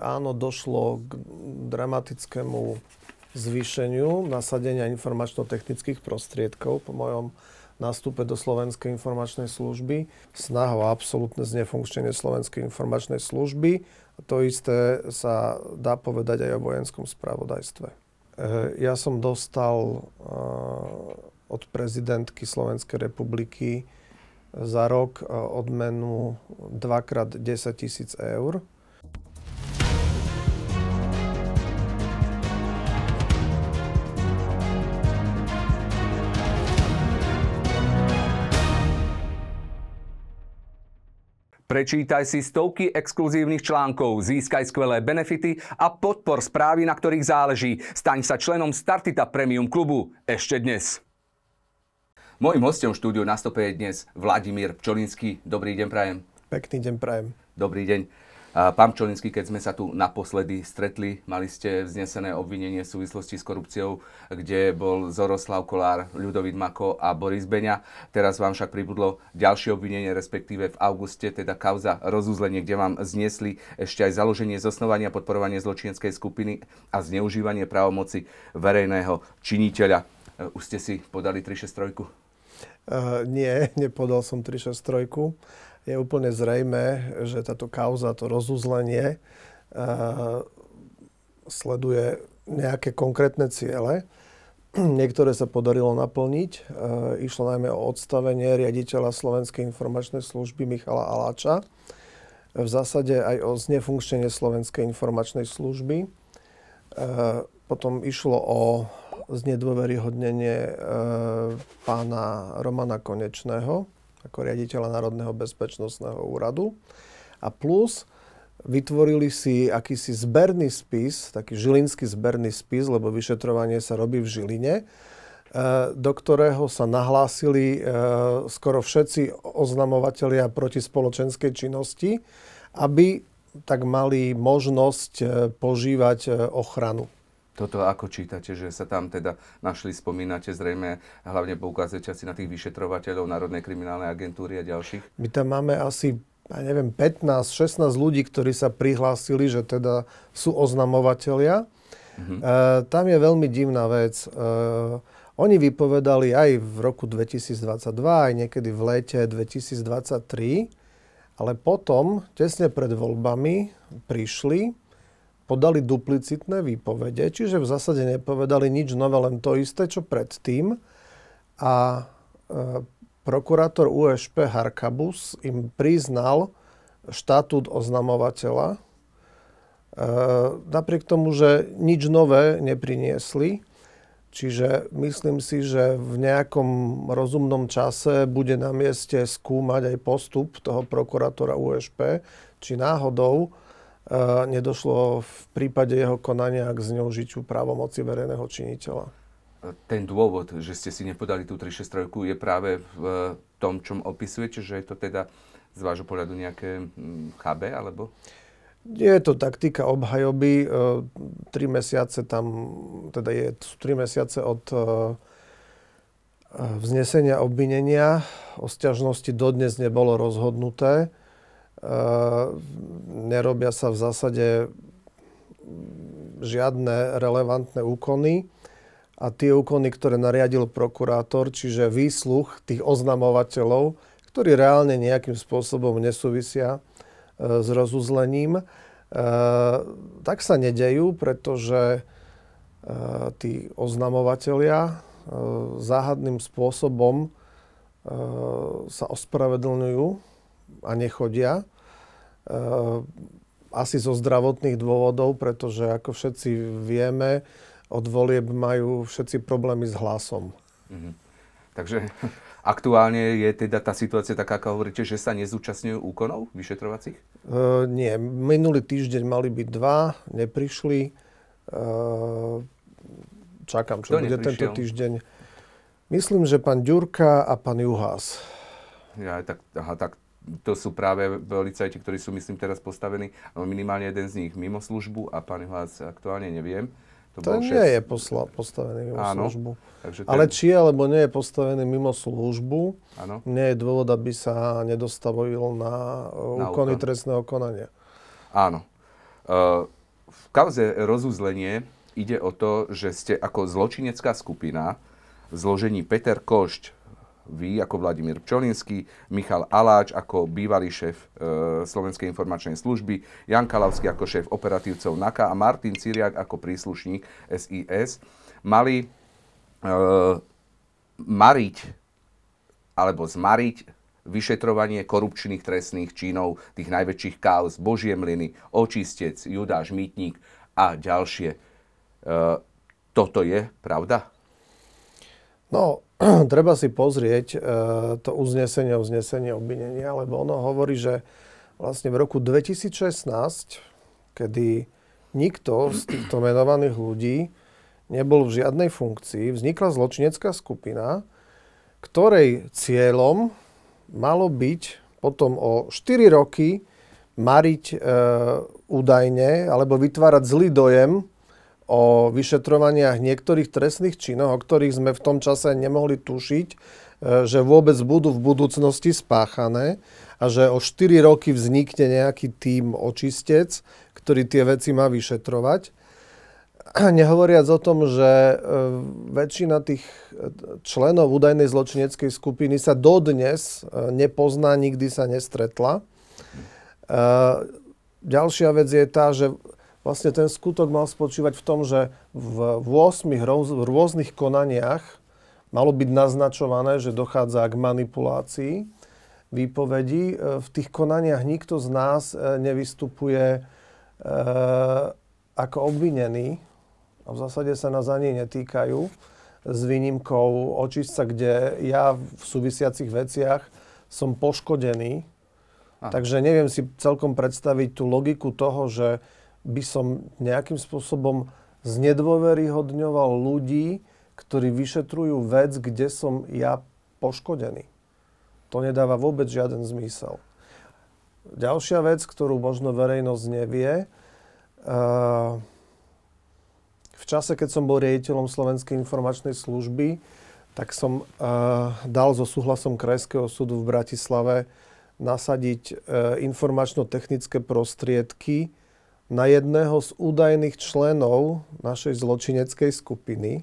Áno, došlo k dramatickému zvýšeniu nasadenia informačno-technických prostriedkov po mojom nástupe do Slovenskej informačnej služby. Snaha o absolútne znefunkčenie Slovenskej informačnej služby. A to isté sa dá povedať aj o vojenskom spravodajstve. E, ja som dostal e, od prezidentky Slovenskej republiky za rok odmenu 2x 10 tisíc eur Prečítaj si stovky exkluzívnych článkov, získaj skvelé benefity a podpor správy, na ktorých záleží. Staň sa členom Startita Premium klubu ešte dnes. Mojím hostom štúdiu na stope je dnes Vladimír Pčolinský. Dobrý deň, prajem. Pekný deň, prajem. Dobrý deň. Pán Čolinský, keď sme sa tu naposledy stretli, mali ste vznesené obvinenie v súvislosti s korupciou, kde bol Zoroslav Kolár, Ľudovít Mako a Boris Beňa. Teraz vám však pribudlo ďalšie obvinenie, respektíve v auguste, teda kauza rozúzlenie, kde vám zniesli ešte aj založenie, zosnovania, podporovanie zločineckej skupiny a zneužívanie právomoci verejného činiteľa. Už ste si podali 363? Uh, nie, nepodal som 363 je úplne zrejme, že táto kauza, to rozuzlenie uh, sleduje nejaké konkrétne ciele. Niektoré sa podarilo naplniť. Uh, išlo najmä o odstavenie riaditeľa Slovenskej informačnej služby Michala Aláča. V zásade aj o znefunkčenie Slovenskej informačnej služby. Uh, potom išlo o znedôveryhodnenie pána Romana Konečného, ako riaditeľa Národného bezpečnostného úradu. A plus vytvorili si akýsi zberný spis, taký žilinský zberný spis, lebo vyšetrovanie sa robí v Žiline, e, do ktorého sa nahlásili e, skoro všetci oznamovatelia proti spoločenskej činnosti, aby tak mali možnosť e, požívať ochranu. Toto ako čítate, že sa tam teda našli, spomínate zrejme, hlavne poukazujete asi na tých vyšetrovateľov Národnej kriminálnej agentúry a ďalších? My tam máme asi ja neviem, 15-16 ľudí, ktorí sa prihlásili, že teda sú oznamovatelia. Mm-hmm. E, tam je veľmi divná vec. E, oni vypovedali aj v roku 2022, aj niekedy v lete 2023, ale potom, tesne pred voľbami, prišli podali duplicitné výpovede, čiže v zásade nepovedali nič nové, len to isté, čo predtým. A e, prokurátor USP Harkabus im priznal štatút oznamovateľa, e, napriek tomu, že nič nové nepriniesli. Čiže myslím si, že v nejakom rozumnom čase bude na mieste skúmať aj postup toho prokurátora USP, či náhodou nedošlo v prípade jeho konania k zneužitiu právomoci verejného činiteľa. Ten dôvod, že ste si nepodali tú 363 je práve v tom, čom opisujete, že je to teda z vášho pohľadu nejaké KB, alebo? Je to taktika obhajoby. E, tri mesiace tam, teda je, tri mesiace od e, vznesenia obvinenia. O sťažnosti dodnes nebolo rozhodnuté. Nerobia sa v zásade žiadne relevantné úkony a tie úkony, ktoré nariadil prokurátor, čiže výsluch tých oznamovateľov, ktorí reálne nejakým spôsobom nesúvisia e, s rozuzlením, e, tak sa nedejú, pretože e, tí oznamovatelia záhadným spôsobom sa ospravedlňujú a nechodia. Eh, asi zo zdravotných dôvodov, pretože ako všetci vieme, od volieb majú všetci problémy s hlasom. Mm-hmm. Takže aktuálne je teda tá situácia taká, ako hovoríte, že sa nezúčastňujú úkonov vyšetrovacích? Uh, nie. Minulý týždeň mali byť dva, neprišli. Uh, čakám, čo Kto bude neprišiel? tento týždeň. Myslím, že pán Ďurka a pán Juhás. Ja, tak, aha, tak to sú práve policajti, ktorí sú, myslím, teraz postavení, minimálne jeden z nich mimo službu a pán Hlas aktuálne neviem. To, to nie šest... je posla, postavený mimo Áno, službu. Takže ten... Ale či alebo nie je postavený mimo službu, Áno. nie je dôvod, aby sa nedostavil na, na úkony úkon. trestného konania. Áno. v kauze rozuzlenie ide o to, že ste ako zločinecká skupina v zložení Peter Košť, vy ako Vladimír Pčolinský, Michal Aláč ako bývalý šéf e, Slovenskej informačnej služby, Jan Kalavský ako šéf operatívcov NAKA a Martin Ciriak ako príslušník SIS mali e, mariť alebo zmariť vyšetrovanie korupčných trestných činov tých najväčších kauz, Božie mlyny, Očistec, Judáš, Mýtnik a ďalšie. E, toto je pravda? No, treba si pozrieť e, to uznesenie, uznesenie obvinenia, lebo ono hovorí, že vlastne v roku 2016, kedy nikto z týchto menovaných ľudí nebol v žiadnej funkcii, vznikla zločinecká skupina, ktorej cieľom malo byť potom o 4 roky mariť e, údajne alebo vytvárať zlý dojem o vyšetrovaniach niektorých trestných činov, o ktorých sme v tom čase nemohli tušiť, e, že vôbec budú v budúcnosti spáchané a že o 4 roky vznikne nejaký tím očistec, ktorý tie veci má vyšetrovať. Nehovoriac o tom, že e, väčšina tých e, členov údajnej zločineckej skupiny sa dodnes nepozná, nikdy sa nestretla. Ďalšia vec je tá, že vlastne ten skutok mal spočívať v tom, že v 8 rôznych konaniach malo byť naznačované, že dochádza k manipulácii výpovedí. E, v tých konaniach nikto z nás e, nevystupuje e, ako obvinený a v zásade sa nás ani netýkajú s výnimkou očistca, kde ja v súvisiacich veciach som poškodený. Aha. Takže neviem si celkom predstaviť tú logiku toho, že by som nejakým spôsobom znedôveryhodňoval ľudí, ktorí vyšetrujú vec, kde som ja poškodený. To nedáva vôbec žiaden zmysel. Ďalšia vec, ktorú možno verejnosť nevie, uh, v čase, keď som bol riaditeľom Slovenskej informačnej služby, tak som uh, dal so súhlasom Krajského súdu v Bratislave nasadiť uh, informačno-technické prostriedky na jedného z údajných členov našej zločineckej skupiny. E,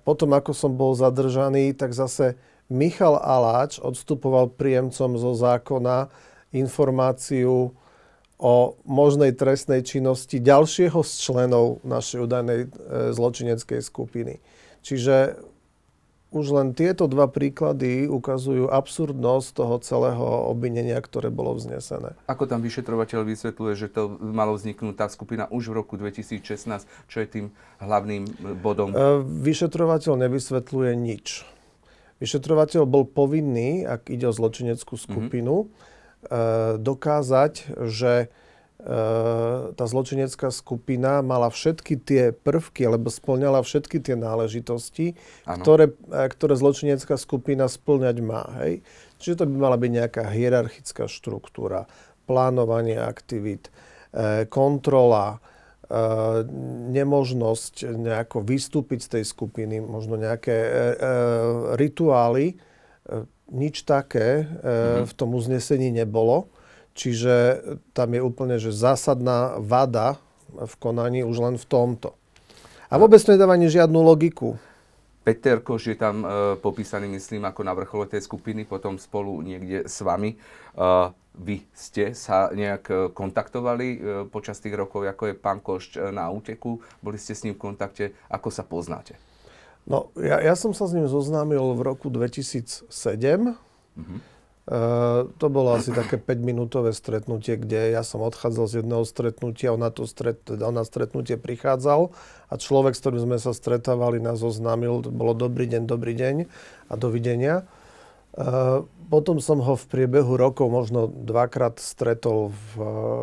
potom, ako som bol zadržaný, tak zase Michal Aláč odstupoval príjemcom zo zákona informáciu o možnej trestnej činnosti ďalšieho z členov našej údajnej e, zločineckej skupiny. Čiže už len tieto dva príklady ukazujú absurdnosť toho celého obvinenia, ktoré bolo vznesené. Ako tam vyšetrovateľ vysvetľuje, že to malo vzniknúť tá skupina už v roku 2016? Čo je tým hlavným bodom? E, vyšetrovateľ nevysvetľuje nič. Vyšetrovateľ bol povinný, ak ide o zločineckú skupinu, mm-hmm. dokázať, že tá zločinecká skupina mala všetky tie prvky, alebo splňala všetky tie náležitosti, ktoré, eh, ktoré zločinecká skupina splňať má. Hej? Čiže to by mala byť nejaká hierarchická štruktúra, plánovanie aktivít, eh, kontrola, nemožnosť nejako vystúpiť z tej skupiny, možno nejaké rituály. Nič také mm-hmm. v tom uznesení nebolo. Čiže tam je úplne že zásadná vada v konaní už len v tomto. A vôbec to nedáva ani žiadnu logiku. Peter Koš je tam e, popísaný, myslím, ako na vrchole tej skupiny, potom spolu niekde s vami. E, vy ste sa nejak e, kontaktovali e, počas tých rokov, ako je pán Košč e, na úteku? Boli ste s ním v kontakte? Ako sa poznáte? No, ja, ja som sa s ním zoznámil v roku 2007. Mm-hmm. Uh, to bolo asi také 5-minútové stretnutie, kde ja som odchádzal z jedného stretnutia, on na, to stret, on na stretnutie prichádzal a človek, s ktorým sme sa stretávali, nás oznámil, to bolo dobrý deň, dobrý deň a dovidenia. Uh, potom som ho v priebehu rokov možno dvakrát stretol v,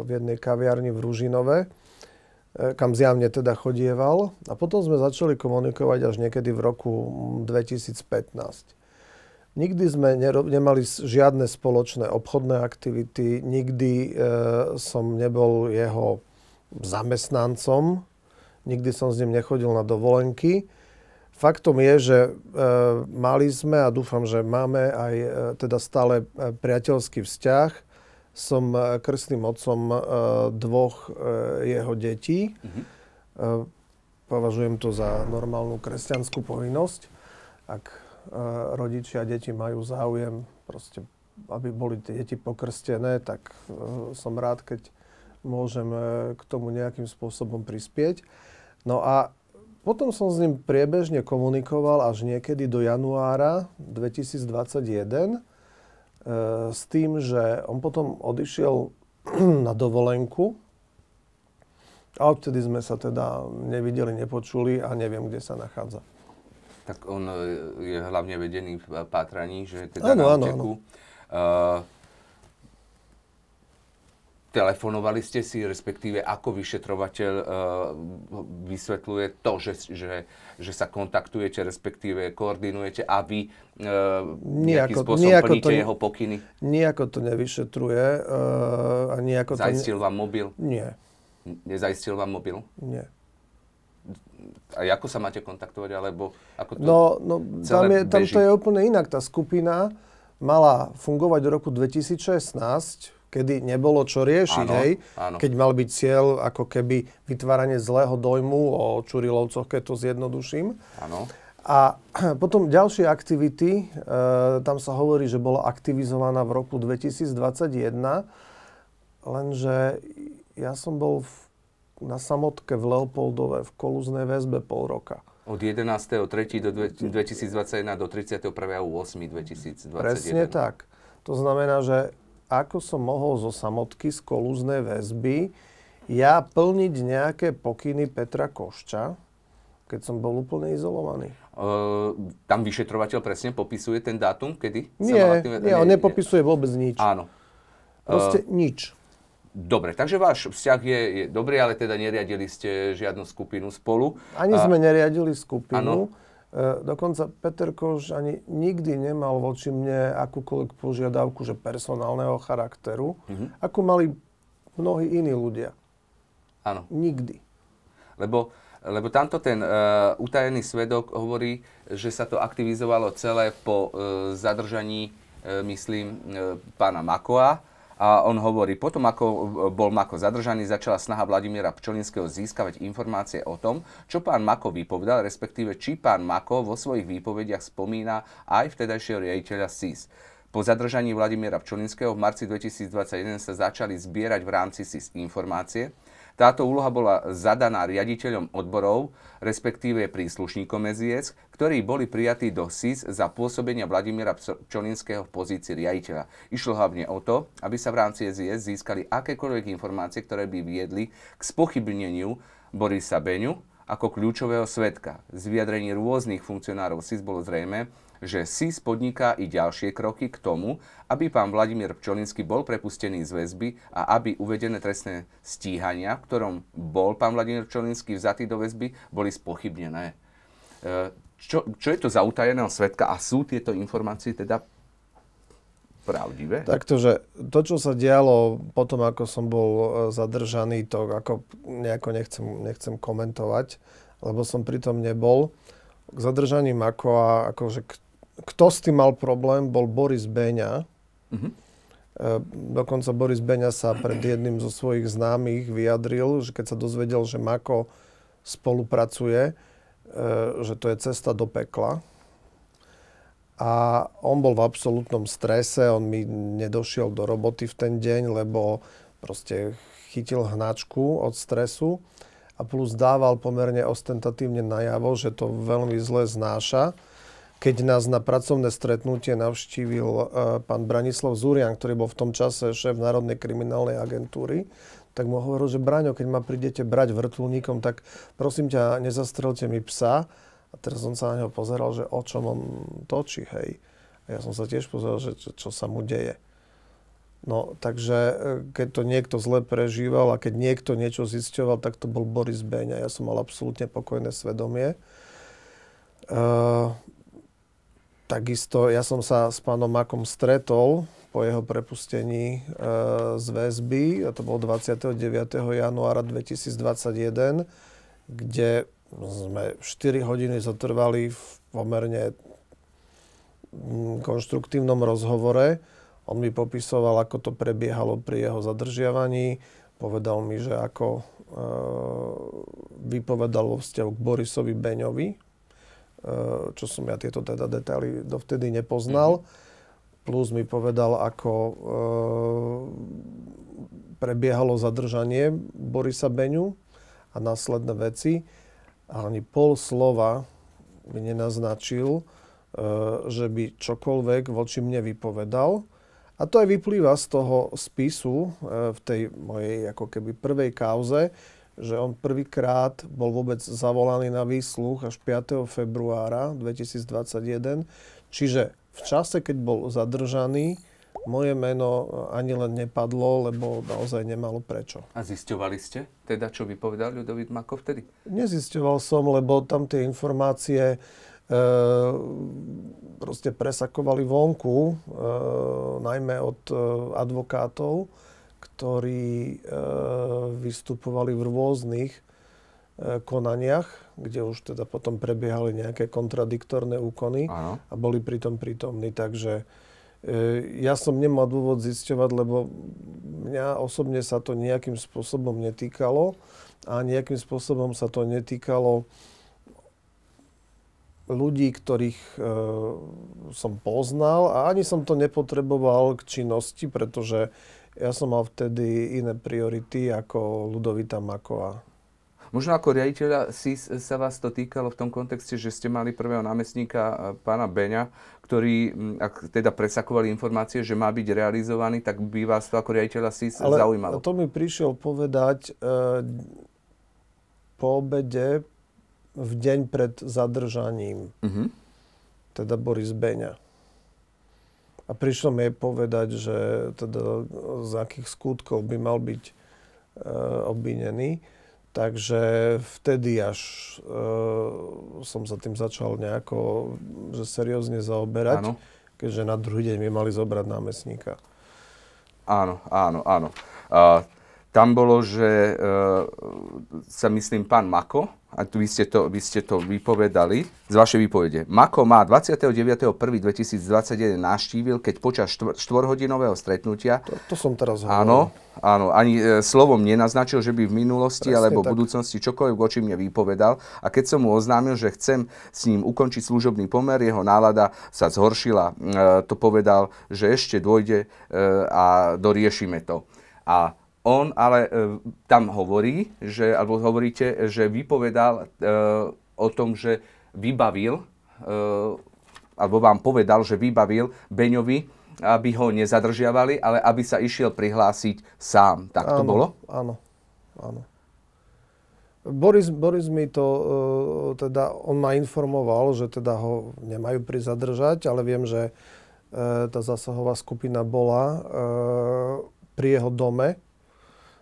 v jednej kaviarni v Ružinove, uh, kam zjavne teda chodieval a potom sme začali komunikovať až niekedy v roku 2015. Nikdy sme nemali žiadne spoločné obchodné aktivity, nikdy e, som nebol jeho zamestnancom, nikdy som s ním nechodil na dovolenky. Faktom je, že e, mali sme a dúfam, že máme aj e, teda stále priateľský vzťah. som krstným otcom dvoch jeho detí. Uh-huh. Považujem to za normálnu kresťanskú povinnosť. Ak rodičia a deti majú záujem, proste, aby boli tie deti pokrstené, tak som rád, keď môžem k tomu nejakým spôsobom prispieť. No a potom som s ním priebežne komunikoval až niekedy do januára 2021 e, s tým, že on potom odišiel na dovolenku a odtedy sme sa teda nevideli, nepočuli a neviem, kde sa nachádza. Tak on e, je hlavne vedený v pátraní, že teda ano, na. Ano, ano. Uh, Telefonovali ste si, respektíve ako vyšetrovateľ uh, vysvetľuje to, že, že, že sa kontaktujete, respektíve koordinujete a vy uh, nejakým spôsobom nejako plníte to, jeho pokyny? Nejako to nevyšetruje. Uh, a nejako Zaistil to ne... vám mobil? Nie. Nezaistil vám mobil? Nie. A ako sa máte kontaktovať, alebo ako to No, no tam, je, tam to je úplne inak. Tá skupina mala fungovať do roku 2016, kedy nebolo čo riešiť, áno, hej? Áno. Keď mal byť cieľ ako keby vytváranie zlého dojmu o Čurilovcoch, keď to zjednoduším. Áno. A potom ďalšie aktivity, e, tam sa hovorí, že bola aktivizovaná v roku 2021, lenže ja som bol v, na samotke v Leopoldove v kolúznej väzbe pol roka. Od 11.3. do 2021 do 31.8.2021. Presne tak. To znamená, že ako som mohol zo samotky z kolúznej väzby ja plniť nejaké pokyny Petra Košča, keď som bol úplne izolovaný. Uh, tam vyšetrovateľ presne popisuje ten dátum, kedy? Nie, sa nie, on nepopisuje vôbec nič. Áno. Proste uh, nič. Dobre, takže váš vzťah je, je dobrý, ale teda neriadili ste žiadnu skupinu spolu. Ani uh, sme neriadili skupinu. E, dokonca Peter Koš ani nikdy nemal voči mne akúkoľvek požiadavku, že personálneho charakteru, mm-hmm. ako mali mnohí iní ľudia. Áno. Nikdy. Lebo, lebo tamto ten uh, utajený svedok hovorí, že sa to aktivizovalo celé po uh, zadržaní, uh, myslím, uh, pána Makoa, a on hovorí, potom ako bol Mako zadržaný, začala snaha Vladimíra Pčolinského získavať informácie o tom, čo pán Mako vypovedal, respektíve či pán Mako vo svojich výpovediach spomína aj vtedajšieho riaditeľa SIS. Po zadržaní Vladimíra Pčolinského v marci 2021 sa začali zbierať v rámci SIS informácie, táto úloha bola zadaná riaditeľom odborov, respektíve príslušníkom SIS, ktorí boli prijatí do SIS za pôsobenia Vladimíra Pčolinského v pozícii riaditeľa. Išlo hlavne o to, aby sa v rámci SIS získali akékoľvek informácie, ktoré by viedli k spochybneniu Borisa Beňu ako kľúčového svetka. Z vyjadrení rôznych funkcionárov SIS bolo zrejme, že SIS podniká i ďalšie kroky k tomu, aby pán Vladimír Pčolinský bol prepustený z väzby a aby uvedené trestné stíhania, v ktorom bol pán Vladimír Pčolinský vzatý do väzby, boli spochybnené. E, čo, čo je to za utajeného svetka a sú tieto informácie teda pravdivé? Takto, že to, čo sa dialo potom, ako som bol e, zadržaný, to ako nejako nechcem, nechcem komentovať, lebo som pritom nebol. K zadržaním ako a akože kto s tým mal problém, bol Boris Beňa. Uh-huh. Dokonca Boris Beňa sa pred jedným zo svojich známych vyjadril, že keď sa dozvedel, že Mako spolupracuje, e, že to je cesta do pekla. A on bol v absolútnom strese, on mi nedošiel do roboty v ten deň, lebo proste chytil hnačku od stresu a plus dával pomerne ostentatívne najavo, že to veľmi zle znáša keď nás na pracovné stretnutie navštívil uh, pán Branislav Zurian, ktorý bol v tom čase šéf Národnej kriminálnej agentúry, tak mu hovoril, že Braňo, keď ma prídete brať vrtulníkom, tak prosím ťa, nezastrelte mi psa. A teraz som sa na neho pozeral, že o čom on točí, hej. A ja som sa tiež pozeral, že čo, čo sa mu deje. No, takže e, keď to niekto zle prežíval a keď niekto niečo zisťoval, tak to bol Boris Beňa. Ja som mal absolútne pokojné svedomie. Uh, Takisto ja som sa s pánom Makom stretol po jeho prepustení e, z väzby, a to bolo 29. januára 2021, kde sme 4 hodiny zotrvali v pomerne mm, konštruktívnom rozhovore. On mi popisoval, ako to prebiehalo pri jeho zadržiavaní. Povedal mi, že ako e, vypovedal vo vzťahu k Borisovi Beňovi, čo som ja tieto teda detaily dovtedy nepoznal. Mm-hmm. Plus mi povedal, ako e, prebiehalo zadržanie Borisa Beňu a následné veci. A ani pol slova mi nenaznačil, že by čokoľvek voči mne vypovedal. A to aj vyplýva z toho spisu e, v tej mojej ako keby prvej kauze, že on prvýkrát bol vôbec zavolaný na výsluch až 5. februára 2021. Čiže v čase, keď bol zadržaný, moje meno ani len nepadlo, lebo naozaj nemalo prečo. A zisťovali ste teda, čo vypovedal Ľudovít Mako vtedy? Nezisťoval som, lebo tam tie informácie E, proste presakovali vonku, e, najmä od e, advokátov, ktorí vystupovali v rôznych konaniach, kde už teda potom prebiehali nejaké kontradiktorné úkony Áno. a boli pritom prítomní. Takže ja som nemal dôvod zisťovať, lebo mňa osobne sa to nejakým spôsobom netýkalo a nejakým spôsobom sa to netýkalo ľudí, ktorých e, som poznal a ani som to nepotreboval k činnosti, pretože ja som mal vtedy iné priority ako Ludovita Maková. Možno ako riaditeľa SIS sa vás to týkalo v tom kontexte, že ste mali prvého námestníka e, pána Beňa, ktorý, ak teda presakovali informácie, že má byť realizovaný, tak by vás to ako riaditeľa SIS Ale zaujímalo. to mi prišiel povedať e, po obede v deň pred zadržaním. Uh-huh. Teda Boris Beňa. A prišlo mi povedať, že teda z akých skutkov by mal byť e, obvinený. Takže vtedy až e, som sa tým začal nejako že seriózne zaoberať, áno. keďže na druhý deň mi mali zobrať námestníka. Áno, áno, áno. Uh, tam bolo, že e, sa myslím pán Mako, a tu vy ste to, vy ste to vypovedali z vašej výpovede. Mako má 29.1.2021 navštívil, keď počas štvor, štvorhodinového stretnutia... To, to som teraz hovoril. Áno, áno, ani e, slovom nenaznačil, že by v minulosti Presne alebo v budúcnosti čokoľvek voči mne vypovedal. A keď som mu oznámil, že chcem s ním ukončiť služobný pomer, jeho nálada sa zhoršila. E, to povedal, že ešte dôjde e, a doriešime to. A on ale e, tam hovorí, že, alebo hovoríte, že vypovedal e, o tom, že vybavil, e, alebo vám povedal, že vybavil Beňovi, aby ho nezadržiavali, ale aby sa išiel prihlásiť sám. Tak to áno, bolo? Áno, áno. Boris, Boris mi to, teda, on ma informoval, že teda ho nemajú prizadržať, ale viem, že tá zásahová skupina bola pri jeho dome,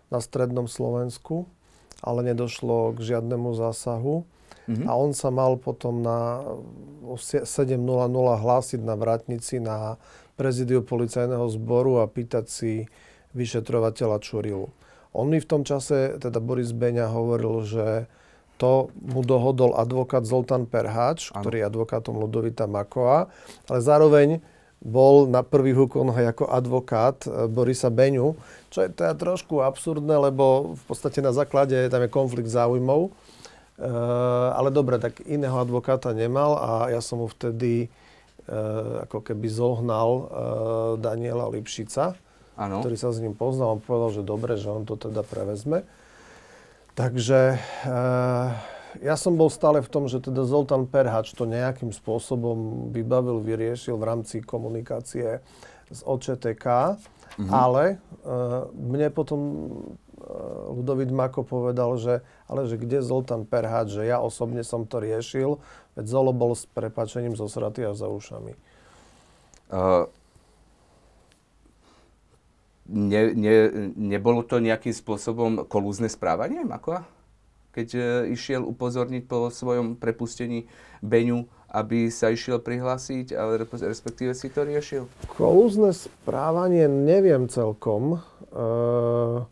na strednom Slovensku, ale nedošlo k žiadnemu zásahu. Mm-hmm. A on sa mal potom na 7.00 hlásiť na vrátnici na prezidiu policajného zboru a pýtať si vyšetrovateľa Čurilu. On mi v tom čase, teda Boris Beňa, hovoril, že to mu dohodol advokát Zoltán Perháč, ano. ktorý je advokátom Ludovita Makova, ale zároveň bol na prvých úkonoch ako advokát e, Borisa Beňu, čo je teda trošku absurdné, lebo v podstate na základe tam je konflikt záujmov. E, ale dobre, tak iného advokáta nemal a ja som mu vtedy e, ako keby zohnal e, Daniela Lipšica, ano. ktorý sa s ním poznal. On povedal, že dobre, že on to teda prevezme. Takže e, ja som bol stále v tom, že teda Zoltán Perhač to nejakým spôsobom vybavil, vyriešil v rámci komunikácie z OČTK, mm-hmm. ale uh, mne potom uh, Ludovít Mako povedal, že ale že kde Zoltán Perhač, že ja osobne som to riešil, veď Zolo bol s prepačením zosratý a za ušami. Uh, ne, ne, nebolo to nejakým spôsobom kolúzne správanie, Mako? Keď e, išiel upozorniť po svojom prepustení Beňu, aby sa išiel prihlásiť, ale respektíve si to riešil? Kolúzne správanie neviem celkom. E,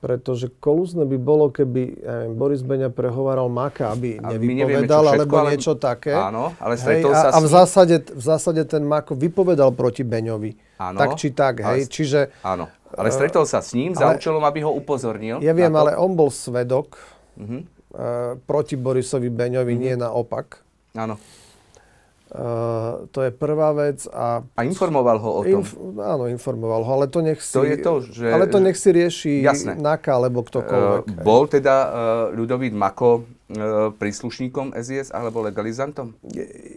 Pretože kolúzne by bolo, keby ja neviem, Boris Beňa prehováral Maka, aby nevypovedal, všetko, alebo ale- niečo také. Áno, ale Hej, stretol a, sa a v zásade, v zásade ten Mako vypovedal proti Beňovi. Áno, tak či tak, ale- hej. Čiže Áno, ale stretol sa s ním za ale- účelom, aby ho upozornil. ja viem, ale on bol svedok Mhm. uh, proti Borisovi Beňovi, nie naopak. Áno. Uh, to je prvá vec a A informoval ho o tom. Inf- áno, informoval ho, ale to nech si, To je to, že- ale to nech si rieši Jasné. Naka alebo ktokoľvek. Uh, bol teda uh, Ľudovít Mako uh, príslušníkom SIS alebo legalizantom?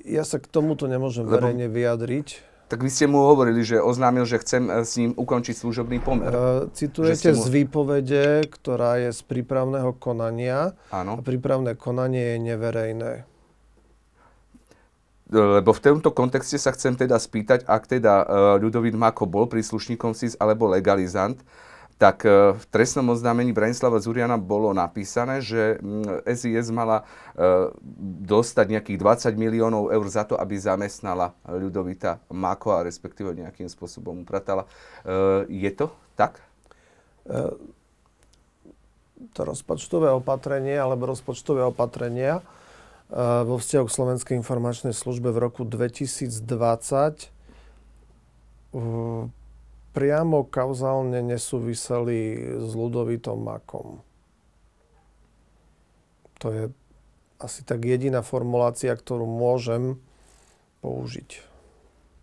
Ja sa k tomuto nemôžem Lebo- verejne vyjadriť. Tak vy ste mu hovorili, že oznámil, že chcem uh, s ním ukončiť služobný pomer. Že citujete mu- z výpovede, ktorá je z prípravného konania. Áno. A prípravné konanie je neverejné. Lebo v tomto kontexte sa chcem teda spýtať, ak teda Ľudovít Mako bol príslušníkom SIS alebo legalizant, tak uh, v trestnom oznámení Branislava Zuriana bolo napísané, že mm, SIS mala uh, dostať nejakých 20 miliónov eur za to, aby zamestnala Ľudovita Mako a respektíve nejakým spôsobom upratala. Uh, je to tak? To rozpočtové opatrenie alebo rozpočtové opatrenia vo vzťahu k Slovenskej informačnej službe v roku 2020 uh, priamo kauzálne nesúviseli s Ludovitom Makom. To je asi tak jediná formulácia, ktorú môžem použiť.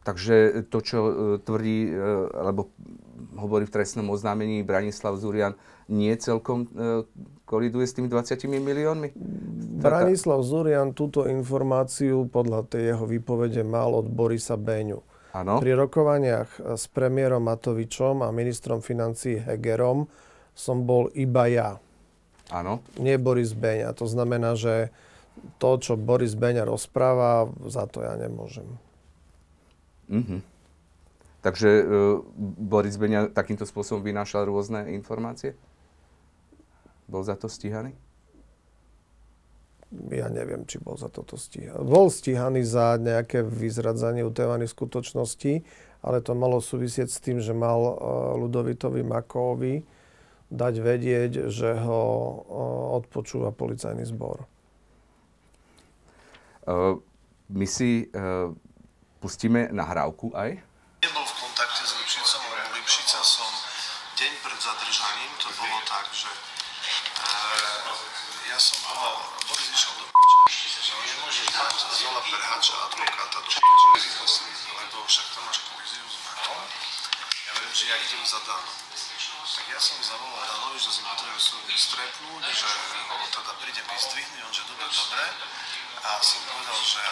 Takže to, čo e, tvrdí, e, alebo hovorí v trestnom oznámení Branislav Zurian, nie celkom e, koliduje s tými 20 miliónmi? Branislav Zurian túto informáciu podľa tej jeho výpovede mal od Borisa Beňu. Áno. Pri rokovaniach s premiérom Matovičom a ministrom financí Hegerom som bol iba ja, Áno. nie Boris Beňa. To znamená, že to, čo Boris Beňa rozpráva, za to ja nemôžem. Mhm. Takže e, Boris Beňa takýmto spôsobom vynášal rôzne informácie? Bol za to stíhaný? Ja neviem, či bol za toto stíhaný. Bol stíhaný za nejaké vyzradzanie utajovaných skutočností, ale to malo súvisieť s tým, že mal uh, Ludovitovi Makovi dať vedieť, že ho uh, odpočúva policajný zbor. E, my si e, pustíme nahrávku aj. Nebol v kontakte s Lipšicom, lebo Lipšica som deň pred zadržaním, to bolo tak, že e, ja som volal, Boris išiel do piče, že nemôžeš mať z Zola Perháča advokáta do piče, lebo však tam máš kolíziu s Makom. Ja viem, že ja idem za Danom. Tak ja som zavolal Danovi, že si potrebujem súdne stretnúť, že ho teda príde vyzdvihnúť, on že dobre, dobre. A som povedal, že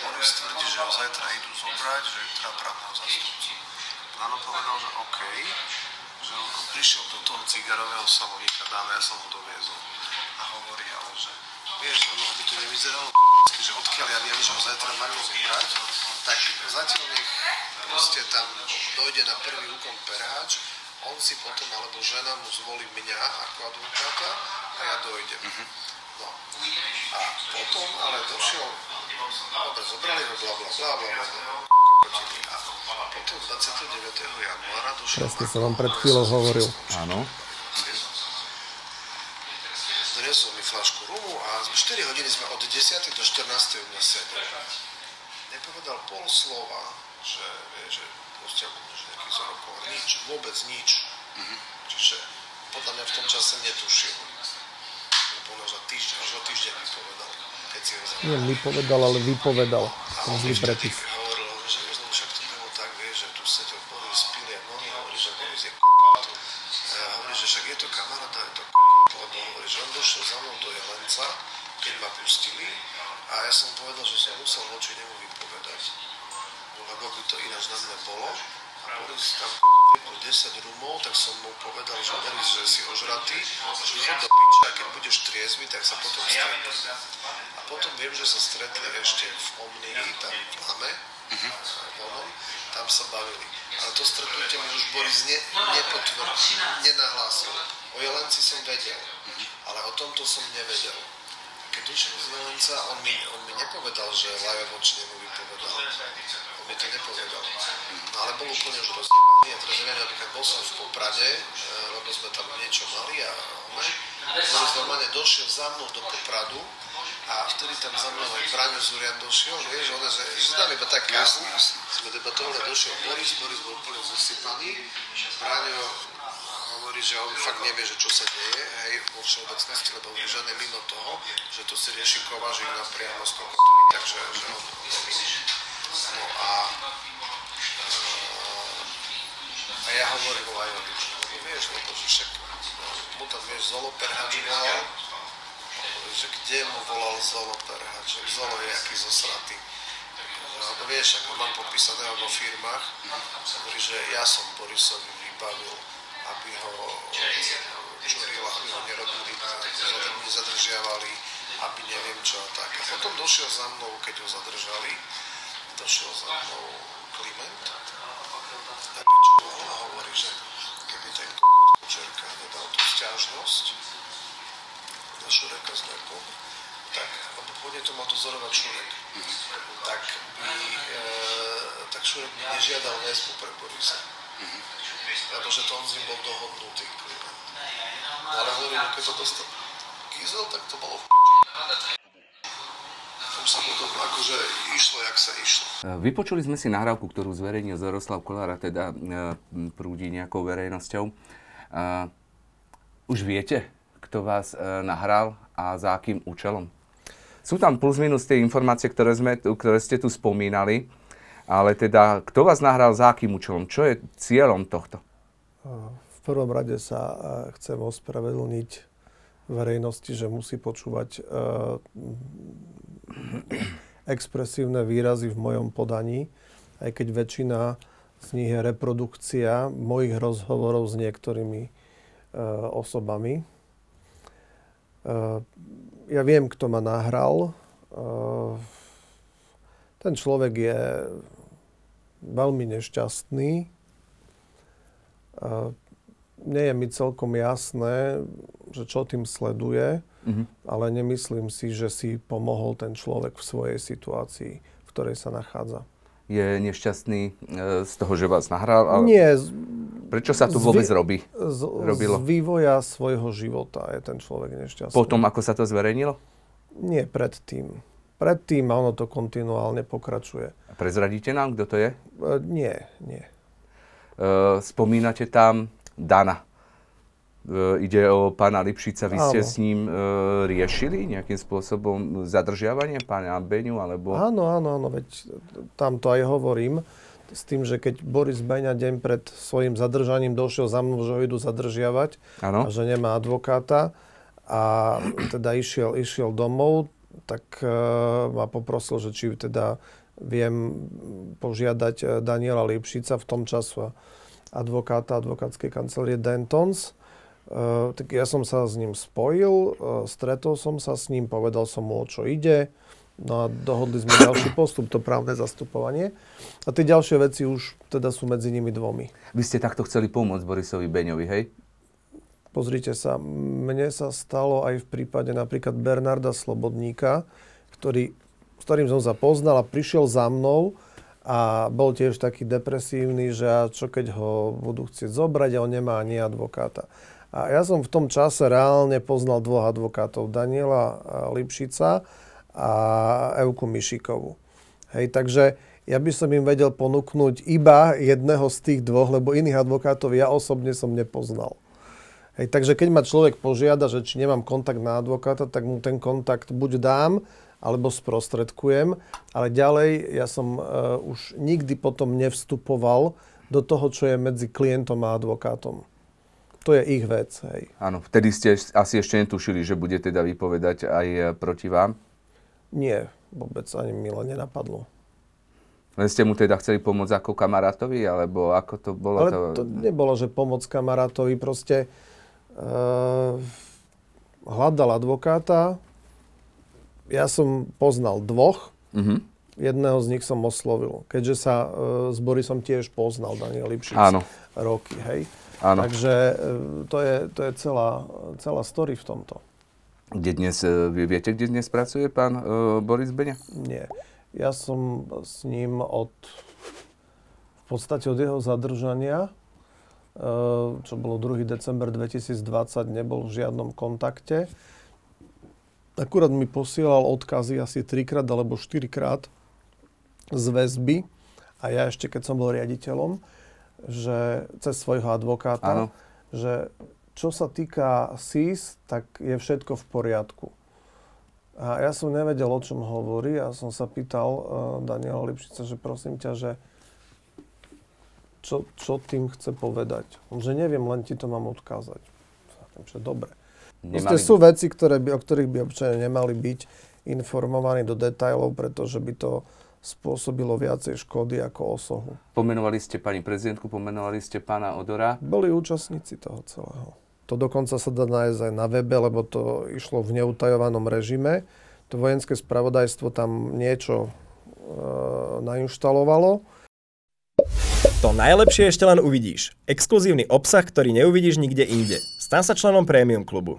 Boris tvrdí, že ho zajtra idú zobrať, že je teda právneho zastupcu. Dano povedal, že OK, že on prišiel do toho cigarového salonika, dáme, ja som ho doviezol. A hovorí, ale že vieš, ono by to nevyzeralo kupecky, že odkiaľ ja viem, že ho zajtra zobrať, tak zatiaľ nech proste tam dojde na prvý úkon perháč, on si potom, alebo žena mu zvolí mňa ako advokáta a ja dojdem. No. A potom ale došiel, dobre, zobrali ho, bla, bla, bla, bla, bla. A potom 29. januára došiel Presne som vám pred chvíľou hovoril. Áno. Doniesol mi flašku rumu a 4 hodiny sme od 10. do 14. u mňa sedeli. Nepovedal pol slova, že vie, že proste ako môže nejaký zarokov. Nič, vôbec nič. Čiže podľa mňa v tom čase netušil. Lebo za týždeň, až o týždeň mi povedal, keď si ho. Nie mi povedal, ale vypovedal. On zlý prepis. tým hovoril, že vieš, lebo však to bolo tak, vieš, že tu sedel Boris, pil jak oni, hovorí, že Boris je kokot. A ja hovorím, že však je to kamarát a je to kokot, lebo hovorí, že on došiel za mnou do Jelenca, keď ma pustili a ja som povedal, že som musel voči nemu vypovedať, lebo by to ináč na mňa bolo. A Boris tam kokot vypil 10 rumov, tak som mu povedal, že Boris, že si ožratý, že chod do piče a keď budeš triezvy, tak sa potom stretneme. A potom viem, že sa stretli ešte v Omnii, tam v Lame, vonom, tam sa bavili. Ale to stretnutie mi už Boris ne, nepotvrdil, nenahlásil. O Jelenci som vedel, ale o tomto som nevedel. A keď z Valenca, on mi, on mi nepovedal, že Lajo Vočne mu vypovedal. On mi to nepovedal. No ale bol úplne už rozjebaný. Ja teraz neviem, napríklad bol som v Poprade, e, lebo sme tam niečo mali a Boris normálne došiel za mnou do Popradu a vtedy tam za mnou aj Braňo Zurian došiel, vieš, on, že, že tam iba tak kávu, sme debatovali, došiel Boris, Boris bol úplne zasypaný, Braňo hovorí, že on fakt nevie, že čo sa deje, hej, vo všeobecnosti, lebo že on je mimo toho, že to si rieši Kovažík napriamo s kokotovi, takže že on, no a, a ja hovorím o Lajovi, lebo vieš, lebo že však no, mu tam vieš Zolo Perhač volal, že kde mu volal Zolo Perhač, Zolo je aký zosratý. Lebo vieš, ako mám popísaného vo firmách, hovorí, že ja som Borisovi vybavil aby ho čuril, aby ho nerobili, nezadržiavali, aby neviem čo a tak. A potom došiel za mnou, keď ho zadržali, došiel za mnou Kliment a a hovorí, že keby ten kokot Kučerka nedal tú stiažnosť na Šureka z Nerkom, tak, lebo pôjde to mal dozorovať Šurek, tak by, e, tak Šurek by nežiadal väzbu pre Borisa. Lebo že to on s ním bol dohodnutý. Ale hovorím, keď to dostal Kizel, tak to bolo v sa potom akože išlo, jak sa išlo. Vypočuli sme si nahrávku, ktorú zverejnil Zoroslav Kolár a teda e, prúdi nejakou verejnosťou. E, už viete, kto vás e, nahral a za akým účelom? Sú tam plus minus tie informácie, ktoré, sme, ktoré ste tu spomínali, ale teda kto vás nahral za akým účelom? Čo je cieľom tohto? V prvom rade sa chcem ospravedlniť verejnosti, že musí počúvať expresívne výrazy v mojom podaní, aj keď väčšina z nich je reprodukcia mojich rozhovorov s niektorými osobami. Ja viem, kto ma nahral. Ten človek je veľmi nešťastný nie je mi celkom jasné, že čo tým sleduje, mm-hmm. ale nemyslím si, že si pomohol ten človek v svojej situácii, v ktorej sa nachádza. Je nešťastný e, z toho, že vás nahral? Ale Nie. Z, Prečo sa tu vôbec robí? Z, robilo? z vývoja svojho života je ten človek nešťastný. Potom, ako sa to zverejnilo? Nie, predtým. Predtým a ono to kontinuálne pokračuje. Prezradíte nám, kto to je? E, nie, nie. Eh, spomínate tam Dana. Eh, ide o pána Lipšica, vy ste áno. s ním e, riešili nejakým spôsobom zadržiavanie pána Beňu, alebo... Áno, áno, áno, veď tam to aj hovorím, s tým, že keď Boris Beňa deň pred svojim zadržaním došiel za mnou, že ho idú zadržiavať áno. a že nemá advokáta a teda išiel, išiel domov, tak e, ma poprosil, že či teda viem požiadať Daniela Lipšica v tom času advokáta advokátskej kancelárie Dentons. Uh, tak ja som sa s ním spojil, uh, stretol som sa s ním, povedal som mu, o čo ide. No a dohodli sme ďalší postup, to právne zastupovanie. A tie ďalšie veci už teda sú medzi nimi dvomi. Vy ste takto chceli pomôcť Borisovi Beňovi, hej? Pozrite sa, mne sa stalo aj v prípade napríklad Bernarda Slobodníka, ktorý, s ktorým som sa poznal a prišiel za mnou a bol tiež taký depresívny, že čo keď ho budú chcieť zobrať a on nemá ani advokáta. A ja som v tom čase reálne poznal dvoch advokátov, Daniela Lipšica a Evku Mišikovú. Hej, takže ja by som im vedel ponúknuť iba jedného z tých dvoch, lebo iných advokátov ja osobne som nepoznal. Hej, takže keď ma človek požiada, že či nemám kontakt na advokáta, tak mu ten kontakt buď dám, alebo sprostredkujem, ale ďalej ja som uh, už nikdy potom nevstupoval do toho, čo je medzi klientom a advokátom. To je ich vec. Hej. Áno, vtedy ste asi ešte netušili, že bude teda vypovedať aj e, proti vám? Nie, vôbec ani milo nenapadlo. Len ste mu teda chceli pomôcť ako kamarátovi, alebo ako to bolo? Ale to, to nebolo, že pomoc kamarátovi, proste uh, hľadal advokáta, ja som poznal dvoch, mm-hmm. jedného z nich som oslovil, keďže sa uh, s Borisom tiež poznal Daniel Lipšic Áno. roky, hej. Áno. Takže uh, to je, to je celá, celá story v tomto. Kde dnes, e, vy viete, kde dnes pracuje pán uh, Boris Beňa? Nie. Ja som s ním od, v podstate od jeho zadržania, uh, čo bolo 2. december 2020, nebol v žiadnom kontakte. Akurát mi posielal odkazy asi 3 krát alebo 4 krát z väzby a ja ešte keď som bol riaditeľom, že cez svojho advokáta, Áno. že čo sa týka SIS, tak je všetko v poriadku. A ja som nevedel, o čom hovorí a som sa pýtal uh, Daniela Lipšica, že prosím ťa, že čo, čo tým chce povedať. On, že neviem, len ti to mám odkázať. Že dobre. Proste Nemali- sú veci, ktoré by, o ktorých by občania nemali byť informovaní do detajlov, pretože by to spôsobilo viacej škody ako osohu. Pomenovali ste pani prezidentku, pomenovali ste pána Odora. Boli účastníci toho celého. To dokonca sa dá nájsť aj na webe, lebo to išlo v neutajovanom režime. To vojenské spravodajstvo tam niečo e, nainštalovalo. To najlepšie ešte len uvidíš. Exkluzívny obsah, ktorý neuvidíš nikde inde. Stan sa členom Premium klubu.